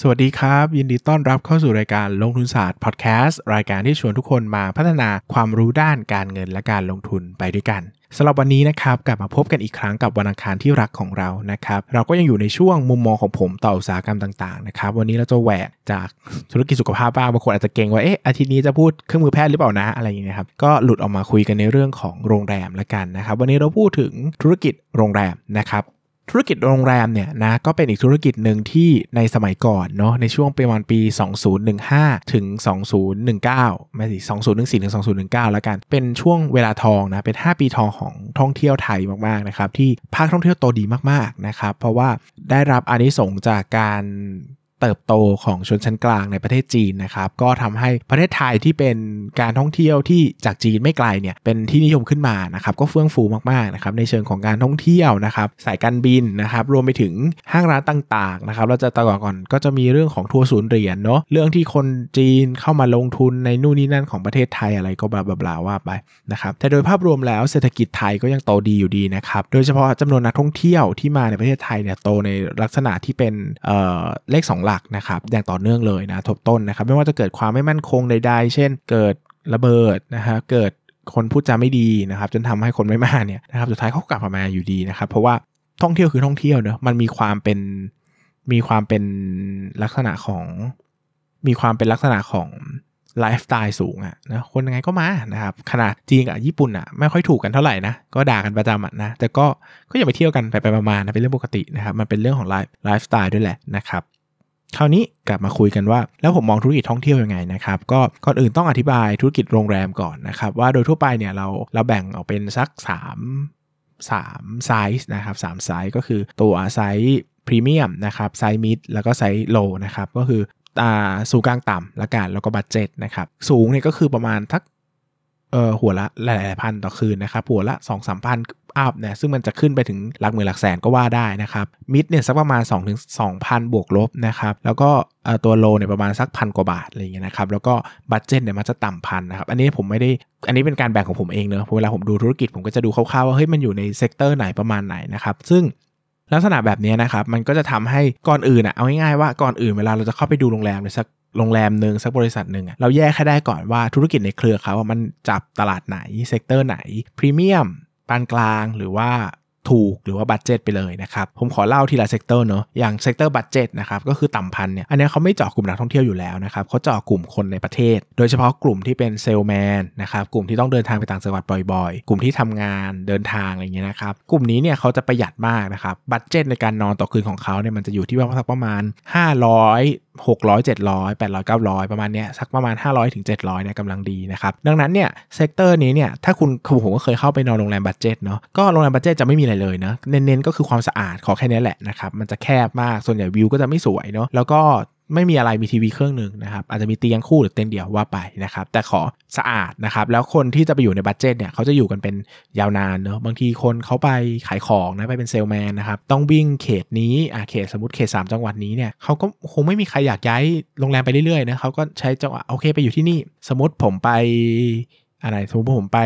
สวัสดีครับ ยินดีต้อนรับเข้าสู่รายการลงทุนศาสตร์พอดแคสต์รายการที่ชวนทุกคนมาพัฒนาความรู้ด้านการเงินและการลงทุนไปด้วยกันสำหรับวันนี้นะครับกลับมาพบกันอีกครั้งกับวันอังคารที่รักของเรานะครับ เราก็ยังอยู่ในช่วงมุมมองของผมต่ออุตสาหกรรมต่างๆนะครับวันนี้เราจะแหวกจากธุรกิจสุขภาพบ้างบางคนอาจจะเก่งว่าเอ๊ะอาทิตย์นี้จะพูดเครื่องมือแพทย์หรือเปล่านะอะไรอย่างเงี้ยครับก็หลุดออกมาคุยกันในเรื่องของโรงแรมละกันนะครับ วันนี้เราพูดถึงธุรกิจโรงแรมนะครับ ธุรกิจโรงแรมเนี่ยนะก็เป็นอีกธุรกิจหนึ่งที่ในสมัยก่อนเนาะในช่วงประมาณปี 2015 ถึง 2019 ไม่สิ2014 ถึง 2019 แล้วกัน เป็นช่วงเวลาทองนะเป็น 5 ปีทองของท่องเที่ยวไทยมากๆนะครับที่ภาคท่องเที่ยวโตดีมากๆนะครับเพราะว่าได้รับอานิสงส์จากการ เติบโตของชนชั้นกลางในประเทศจีนนะครับก็ทำให้ประเทศไทยที่เป็นการท่องเที่ยวที่จากจีนไม่ไกลเนี่ยเป็นที่นิยมขึ้นมานะครับก็เฟื่องฟูมากๆนะครับในเชิงของการท่องเที่ยวนะครับสายการบินนะครับรวมไปถึงห้างร้านต่างๆนะครับเราจะตะกอก่อนก็จะมีเรื่องของทัวร์ศูนย์เหรียญเนาะเรื่องที่คนจีนเข้ามาลงทุนในนู่นนี่นั่นของประเทศไทยอะไรก็บลาบลาว่าไปนะครับแต่โดยภาพรวมแล้วเศรษฐกิจไทยก็ยังโตดีอยู่ดีนะครับโดยเฉพาะจำนวนนักท่องเที่ยวที่มาในประเทศไทยเนี่ยโตในลักษณะที่เป็นเอ่อเลข2หลักนะครับอย่างต่อเนื่องเลยนะทบต้นนะครับไม่ว่าจะเกิดความไม่มั่นคงใดๆ เช่น เกิดระเบิดนะฮะเกิดคนพูดจาไม่ดีนะครับจนทำให้คนไม่มาเนี่ยนะครับสุดท้ายเขากลับมาอยู่ดีนะครับ เพราะว่าท่องเที่ยวคือท่องเที่ยวเนอะมันมีความเป็นมีความเป็นลักษณะของมีความเป็นลักษณะของไลฟ์สไตล์สูงอะนะคนยังไงก็มานะครับขนาดจีนกับญี่ปุ่นอะไม่ค่อยถูกกันเท่าไหร่นะก็ด่ากันประจำะนะแต่ก็ก็อย่าไปเที่ยวกันไปไปมาๆนะเป็นเรื่องปกตินะครับมันเป็นเรื่องของไลฟ์ไลฟ์สไตล์ด้วยแหละนะครับ คราวนี้กลับมาคุยกันว่า แล้วผมมองธุรกิจท่องเที่ยวยังไงนะครับก็ก่อนอื่นต้องอธิบายธุรกิจโรงแรมก่อนนะครับว่าโดยทั่วไปเนี่ยเราเราแบ่งออกเป็นสัก 3 3ไซส์นะครับ3ไซส์ก็คือตัวไซส์พรีเมียมนะครับ size mid แล้วก็ size low นะครับก็คืออ่าสูงกลางต่ำละกันแล้วก็ budget นะครับสูงเนี่ยก็คือประมาณสักเออหัวละหลายๆพันต่อคืนนะครับหัวละ 2 3 พัน up เนี่ยซึ่งมันจะขึ้นไปถึงหลักหมื่นหลักแสนก็ว่าได้นะครับ mid เนี่ยสักประมาณ 2 ถึง 2,000 บวกลบนะครับแล้วก็ตัว low เนี่ยประมาณสักพันกว่าบาทอะไรเงี้ยนะครับแล้วก็ budget เนี่ยมันจะต่ำพันนะครับอันนี้ผมไม่ได้อันนี้เป็นการแบ่งของผมเองเนอะเวลาผมดูธุรกิจผมก็จะดูคร่าวๆว่าเฮ้ยมันอยู่ใน sector ไหนประมาณไหนนะครับซึ่งลักษณะแบบนี้นะครับมันก็จะทำให้ก่อนอื่นอะเอาง่ายๆว่าก่อนอื่นเวลาเราจะเข้าไปดูโรงแรมในสักโรงแรมหนึ่งสักบริษัทหนึ่งเราแยกแค่ได้ก่อนว่าธุรกิจในเครือเขาว่ามันจับตลาดไหน sector ไหนพรีเมียม ปานกลางหรือว่าถูกหรือว่า budget ไปเลยนะครับ ผมขอเล่าทีละ sector เนาะอย่าง sector budget นะครับก็คือต่ำพันเนี่ยอันนี้เขาไม่เจาะกลุ่มนักท่องเที่ยวอยู่แล้วนะครับเขาเจาะกลุ่มคนในประเทศ โดยเฉพาะกลุ่มที่เป็นเซลแมนนะครับกลุ่มที่ต้องเดินทางไปต่างจังหวัดบ่อยๆ กลุ่มที่ทำงานเดินทางอะไรเงี้ยนะครับกลุ่มนี้เนี่ยเขาจะประหยัดมากนะครับ budget ในการนอนต่อคืนของเขาเนี่ยมันจะอยู่ที่ว่าสักประมาณ 500 600 700 800 900ประมาณเนี้ยสักประมาณ500ถึง700เนี่ยกำลังดีนะครับ ดังนั้นเนี่ย sector นี้เนี่ยถ้าคุณคือผมก็เคยเข้าไปนอนโรงแรม budget เนาะก็โรงแรม budget จะไม่มีอะไรเลยนะเน้นๆก็คือความสะอาดขอแค่นี้แหละนะครับมันจะแคบมากส่วนใหญ่วิวก็จะไม่สวยเนาะแล้วก็ ไม่มีอะไรมีทีวีเครื่องหนึ่งนะครับอาจจะมีเตียงคู่หรือเตียงเดียวว่าไปนะครับแต่ขอสะอาดนะครับแล้วคนที่จะไปอยู่ใน budget เนี่ยเขาจะอยู่กันเป็นยาวนานเนอะบางทีคนเขาไปขายของนะไปเป็นเซลแมนนะครับต้องวิ่งเขตนี้อ่าเขตสมมติเขต 3 จังหวัดนี้เนี่ยเขาก็คงไม่มีใครอยากย้ายโรงแรมไปเรื่อยๆนะเขาก็ใช้จังหวะโอเคไปอยู่ที่นี่ สมมติผมไปอะไรสมมติผมไป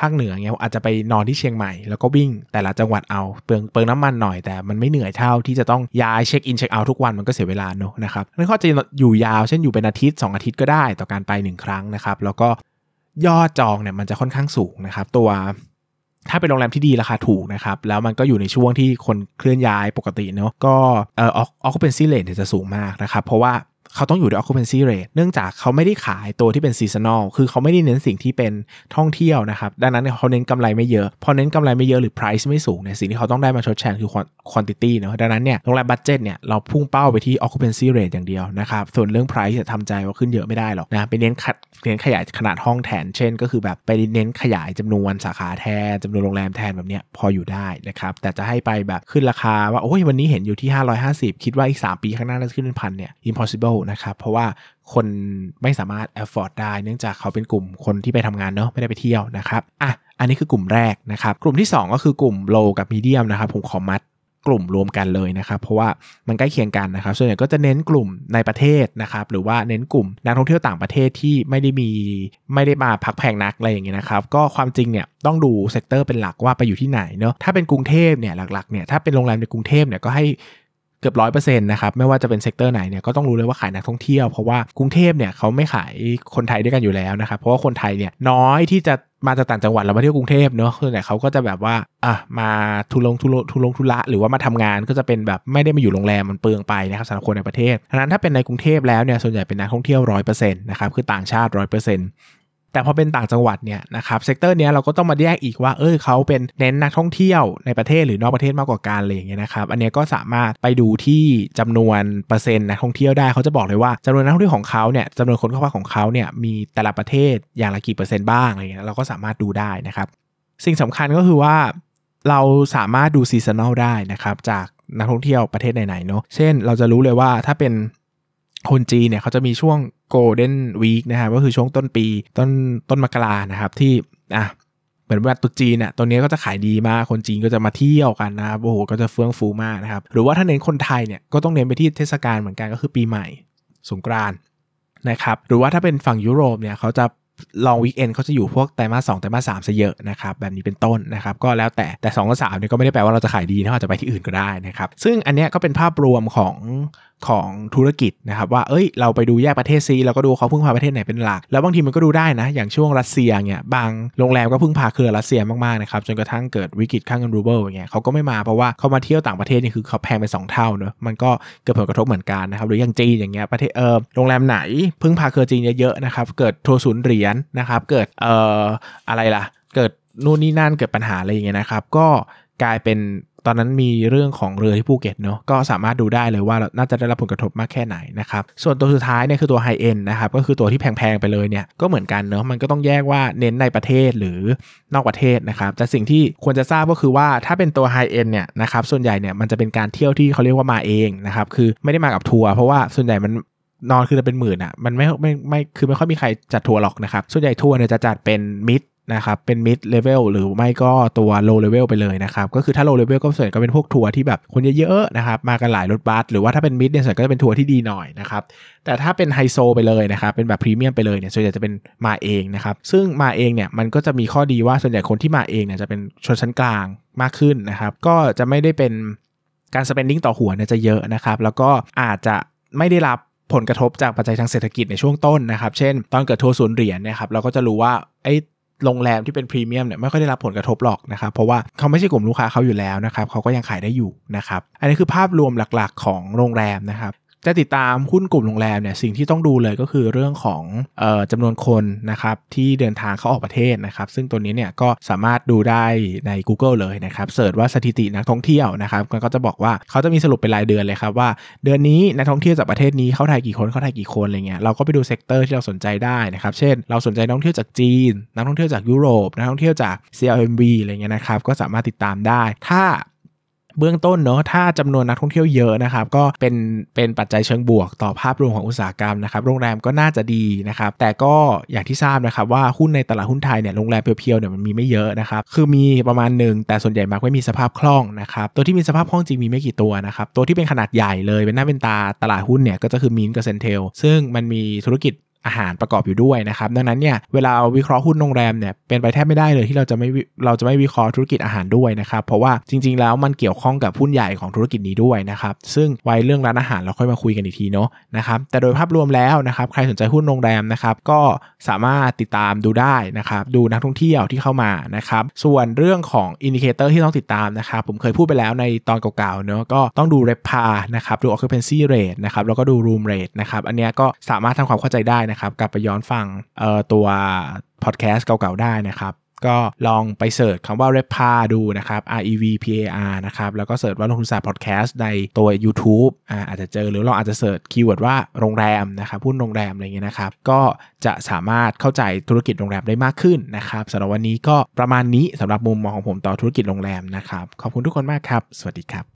ภาคเหนือเงี้ยอาจจะไปนอนที่เชียงใหม่แล้วก็วิ่งแต่ละจังหวัดเอาเปลืองเปลืองน้ำมันหน่อยแต่มันไม่เหนื่อยเท่าที่จะต้องย้ายเช็คอินเช็คเอาท์ทุกวันมันก็เสียเวลาเนอะนะครับนั่นก็จะอยู่ยาวเช่นอยู่เป็นอาทิตย์ 2 อาทิตย์ก็ได้ต่อการไป 1 ครั้งนะครับแล้วก็ยอดจองเนี่ยมันจะค่อนข้างสูงนะครับตัวถ้าเป็นโรงแรมที่ดีราคาถูกนะครับ แล้วมันก็อยู่ในช่วงที่คนเคลื่อนย้ายปกติเนาะก็เอ่อ occupancy rate จะสูงมากนะครับ เพราะว่า เขาต้องอยู่ใน occupancy rate เนื่องจากเขาไม่ได้ขายตัวที่เป็น seasonal คือเขาไม่ได้เน้นสิ่งที่เป็นท่องเที่ยวนะครับ ดังนั้นเขาเน้นกำไรไม่เยอะ พอเน้นกำไรไม่เยอะหรือ price ไม่สูงเนี่ยสิ่งที่เขาต้องได้มาชดเชยคือ quantity เนาะดังนั้นเนี่ยโรงแรม budget เนี่ยเราพุ่งเป้าไปที่ occupancy rate อย่างเดียวนะครับส่วนเรื่อง price จะทำใจว่าขึ้นเยอะไม่ได้หรอกนะไปเน้นขัดเน้นขยายขนาดห้องแทน เช่น ก็คือแบบไปเน้นขยายจำนวนสาขาแทนจำนวนโรงแรมแทนแบบเนี้ยพออยู่ได้นะครับแต่จะให้ไปแบบขึ้นราคาว่าโอ้ยวันนี้เห็นอยู่ที่ 550 คิดว่าอีก 3 ปีข้างหน้าจะขึ้นเป็นพันเนี่ย impossible นะครับ เพราะว่าคนไม่สามารถ afford ได้ เนื่องจากเขาเป็นกลุ่มคนที่ไปทำงานเนาะไม่ได้ไปเที่ยวนะครับอะอันนี้คือกลุ่มแรกนะครับ กลุ่มที่ 2 ก็คือกลุ่ม low กับ medium นะครับ ผมขอมัดกลุ่มรวมกันเลยนะครับ เพราะว่ามันใกล้เคียงกันนะครับ ส่วนใหญ่ก็จะเน้นกลุ่มในประเทศนะครับ หรือว่าเน้นกลุ่มนักท่องเที่ยวต่างประเทศที่ไม่ได้มีไม่ได้มาพักแพงนักอะไรอย่างเงี้ยนะครับ ก็ความจริงเนี่ยต้องดู sector เป็นหลักว่าไปอยู่ที่ไหนเนาะถ้าเป็นกรุงเทพเนี่ยหลักๆเนี่ยถ้าเป็นโรงแรมในกรุงเทพเนี่ยก็ให้ เกือบร้อยเปอร์เซ็นต์นะครับไม่ว่าจะเป็น sector ไหนเนี่ยก็ต้องรู้เลยว่าขายนักท่องเที่ยวเพราะว่ากรุงเทพเนี่ยเขาไม่ขายคนไทยด้วยกันอยู่แล้วนะครับเพราะว่าคนไทยเนี่ยน้อยที่จะมาจากต่างจังหวัดแล้วมาเที่ยวกรุงเทพเนอะส่วนใหญ่เขาก็จะแบบว่าอะมาธุรงธุระธุรงธุระหรือว่ามาทำงานก็จะเป็นแบบไม่ได้มาอยู่โรงแรมมันเปลืองไปนะครับสำหรับคนในประเทศดังนั้นถ้าเป็นในกรุงเทพแล้วเนี่ยส่วนใหญ่เป็นนักท่องเที่ยวร้อยเปอร์เซ็นต์นะครับคือต่างชาติร้อยเปอร์เซ็นต์ แต่พอเป็นต่างจังหวัดเนี่ยนะครับ sector เนี้ยเราก็ต้องมาแยกอีกว่าเออเขาเป็นเน้นนักท่องเที่ยวในประเทศหรือนอกประเทศมากกว่ากันอะไรอย่างเงี้ยนะครับอันเนี้ยก็สามารถไปดูที่จำนวนเปอร์เซ็นต์นักท่องเที่ยวได้เขาจะบอกเลยว่าจำนวนนักท่องเที่ยวของเขาเนี่ยจำนวนคนเข้าพักของเขาเนี่ยมีแต่ละประเทศอย่างละกี่เปอร์เซ็นต์บ้างอะไรเงี้ยเราก็สามารถดูได้นะครับสิ่งสำคัญก็คือว่าเราสามารถดู seasonal ได้นะครับจากนักท่องเที่ยวประเทศไหนๆเนาะเช่นเราจะรู้เลยว่าถ้าเป็น คนจีนเนี่ยเขาจะมีช่วง Golden Week นะครับก็คือช่วงต้นปีต้นต้นมกรานะครับที่อะเหมือนว่าตุจีนอะตัวนี้ก็จะขายดีมาก คนจีนก็จะมาเที่ยวกันนะครับโอ้โหก็จะเฟื่องฟูมากนะครับ หรือว่าถ้าเน้นคนไทยเนี่ยก็ต้องเน้นไปที่เทศกาลเหมือนกันก็คือปีใหม่สงกรานนะครับหรือว่าถ้าเป็นฝั่งยุโรปเนี่ยเขาจะ ลองวีคเอนเขาจะอยู่พวกไตรมาสสองไตรมาสสามซะเยอะนะครับแบบนี้เป็นต้นนะครับก็แล้วแต่แต่2กับ3เนี่ยก็ไม่ได้แปลว่าเราจะขายดีนะอาจจะไปที่อื่นก็ได้นะครับซึ่งอันเนี้ยก็เป็นภาพรวมของของธุรกิจนะครับว่าเอ้ยเราไปดูแยกประเทศซีเราก็ดูเขาพึ่งพาประเทศไหนเป็นหลัก แล้วบางทีมันก็ดูได้นะ อย่างช่วงรัสเซียเนี่ยบางโรงแรมก็พึ่งพาเครือรัสเซียมากๆนะครับจนกระทั่งเกิดวิกฤตค่าเงินรูเบิลอย่างเงี้ยเขาก็ไม่มาเพราะว่าเขามาเที่ยวต่างประเทศนี่คือเขาแพงไป2เท่าเนอะมันก็เกิดผลกระทบเหมือนกันนะครับหรืออย่างจีนอย่างเงี้ยประเทศเออโรงแรมไหนพึ่งพาเครือจีนเยอะๆนะครับเกิดทัวร์ศูนย์เหรียญนะครับ เกิดเอ่ออะไรล่ะ เกิดนู่นนี่นั่นเกิดปัญหาอะไรอย่างเงี้ยนะครับ ก็กลายเป็นตอนนั้นมีเรื่องของเรือที่ภูเก็ตเนาะก็สามารถดูได้เลยว่าน่าจะได้รับผลกระทบมากแค่ไหนนะครับ ส่วนตัวสุดท้ายเนี่ยคือตัว high-end นะครับก็คือตัวที่แพงๆไปเลยเนี่ยก็เหมือนกันเนาะมันก็ต้องแยกว่าเน้นในประเทศหรือนอกประเทศนะครับแต่สิ่งที่ควรจะทราบก็คือว่าถ้าเป็นตัว high-end เนี่ยนะครับส่วนใหญ่เนี่ยมันจะเป็นการเที่ยวที่เขาเรียกว่ามาเองนะครับคือไม่ได้มากับทัวร์เพราะว่าส่วนใหญ่มัน นอนคือจะเป็นหมื่นอะมันไม่ไม่ไม่คือไม่ค่อยมีใครจัดทัวร์หรอกนะครับ ส่วนใหญ่ทัวร์เนี่ยจะจัดเป็นmid นะครับเป็น mid level หรือไม่ก็ตัว low level ไปเลยนะครับก็คือถ้า low level ก็ส่วนก็เป็นพวกทัวร์ที่แบบคนเยอะๆนะครับมากันหลายรถบัสหรือว่าถ้าเป็น mid เนี่ยส่วนก็จะเป็นทัวร์ที่ดีหน่อยนะครับแต่ถ้าเป็นไฮโซไปเลยนะครับเป็นแบบพรีเมียมไปเลยเนี่ยส่วนใหญ่จะเป็นมาเองนะครับซึ่งมาเองเนี่ยมันก็จะมีข้อดีว่าส่วนใหญ่คนที่มาเองเนี่ยจะเป็นชนชั้นกลางมากขึ้นนะครับก็จะไม่ได้เป็นการ spending ต่อหัวเนี่ยจะเยอะนะครับแล้วก็อาจจะไม่ได้รับ ผลกระทบจากปัจจัยทางเศรษฐกิจในช่วงต้นนะครับ เช่น ตอนเกิดทัวร์ศูนย์เหรียญนะครับเราก็จะรู้ว่าไอ้โรงแรมที่เป็นพรีเมียมเนี่ยไม่ค่อยได้รับผลกระทบหรอกนะครับ เพราะว่าเขาไม่ใช่กลุ่มลูกค้าเขาอยู่แล้วนะครับเขาก็ยังขายได้อยู่นะครับ อันนี้คือภาพรวมหลักๆ ของโรงแรมนะครับ จะติดตามหุ้นกลุ่มโรงแรมเนี่ยสิ่งที่ต้องดูเลยก็คือเรื่องของออจำนวนคนนะครับที่เดินทางเข้าออกประเทศนะครับซึ่งตัวนี้เนี่ยก็สามารถดูได้ใน Google เลยนะครับ search ว่าสถิตินักท่องเที่ยวนะครับมันก็จะบอกว่าเขาจะมีสรุปเป็นรายเดือนเลยครับว่า เดือนนี้นักท่องเที่ยวจากประเทศนี้เข้าไทยกี่คนเข้าไทยกี่คนอะไรเงี้ยเราก็ไปดู sector ที่เราสนใจได้นะครับเช่น เราสนใจนักท่องเที่ยวจากจีน นักท่องเที่ยวจากยุโรปนักท่องเที่ยวจาก CLMV อะไรเงี้ยนะครับก็สามารถติดตามได้ ถ้า เบื้องต้นเนาะถ้าจำนวนนักท่องเที่ยวเยอะนะครับ ก็เป็นเป็นปัจจัยเชิงบวกต่อภาพรวมของอุตสาหกรรมนะครับ โรงแรมก็น่าจะดีนะครับ แต่ก็อย่างที่ทราบนะครับว่าหุ้นในตลาดหุ้นไทยเนี่ยโรงแรมเพียวๆเนี่ยมันมีไม่เยอะนะครับ คือมีประมาณหนึ่งแต่ส่วนใหญ่มักไม่มีสภาพคล่องนะครับ ตัวที่มีสภาพคล่องจริงมีไม่กี่ตัวนะครับ ตัวที่เป็นขนาดใหญ่เลยเป็นหน้าเป็นตาตลาดหุ้นเนี่ยก็จะคือมินกับเซนเทลซึ่งมันมีธุรกิจ อาหารประกอบอยู่ด้วยนะครับ ดังนั้นเนี่ยเวลาวิเคราะห์หุ้นโรงแรมเนี่ยเป็นไปแทบไม่ได้เลยที่เราจะไม่เราจะไม่วิเคราะห์ธุรกิจอาหารด้วยนะครับ เพราะว่าจริง ๆ แล้วมันเกี่ยวข้องกับหุ้นใหญ่ของธุรกิจนี้ด้วยนะครับ ซึ่งไว้เรื่องร้านอาหารเราค่อยมาคุยกันอีกทีเนาะนะครับ แต่โดยภาพรวมแล้วนะครับใครสนใจหุ้นโรงแรมนะครับก็สามารถติดตามดูได้นะครับ ดูนักท่องเที่ยวที่เข้ามานะครับ ส่วนเรื่องของ indicator ที่ต้องติดตามนะครับ ผมเคยพูดไปแล้วในตอนเก่าๆเนาะก็ต้องดู RevPAR นะครับดู occupancy rate นะครับแล้วก็ดู room rate นะครับอันนี้ก็สามารถทำความเข้าใจได้นะครับ กลับไปย้อนฟังเอ่อตัวพอดแคสต์เก่าๆได้นะครับก็ลองไป search คำว่า r e p a ดูนะครับ R E V P A R นะครับ แล้วก็ search ว่าลงทุนศาสตร์พอดแคสต์ในตัว YouTube อ่าอาจจะเจอหรือเราอาจจะ search keyword ว่าโรงแรมนะครับหุ้นโรงแรมอะไรเงี้ยนะครับ ก็จะสามารถเข้าใจธุรกิจโรงแรมได้มากขึ้นนะครับสำหรับวันนี้ก็ประมาณนี้สำหรับมุมมองของผมต่อธุรกิจโรงแรมนะครับ ขอบคุณทุกคนมากครับ สวัสดีครับ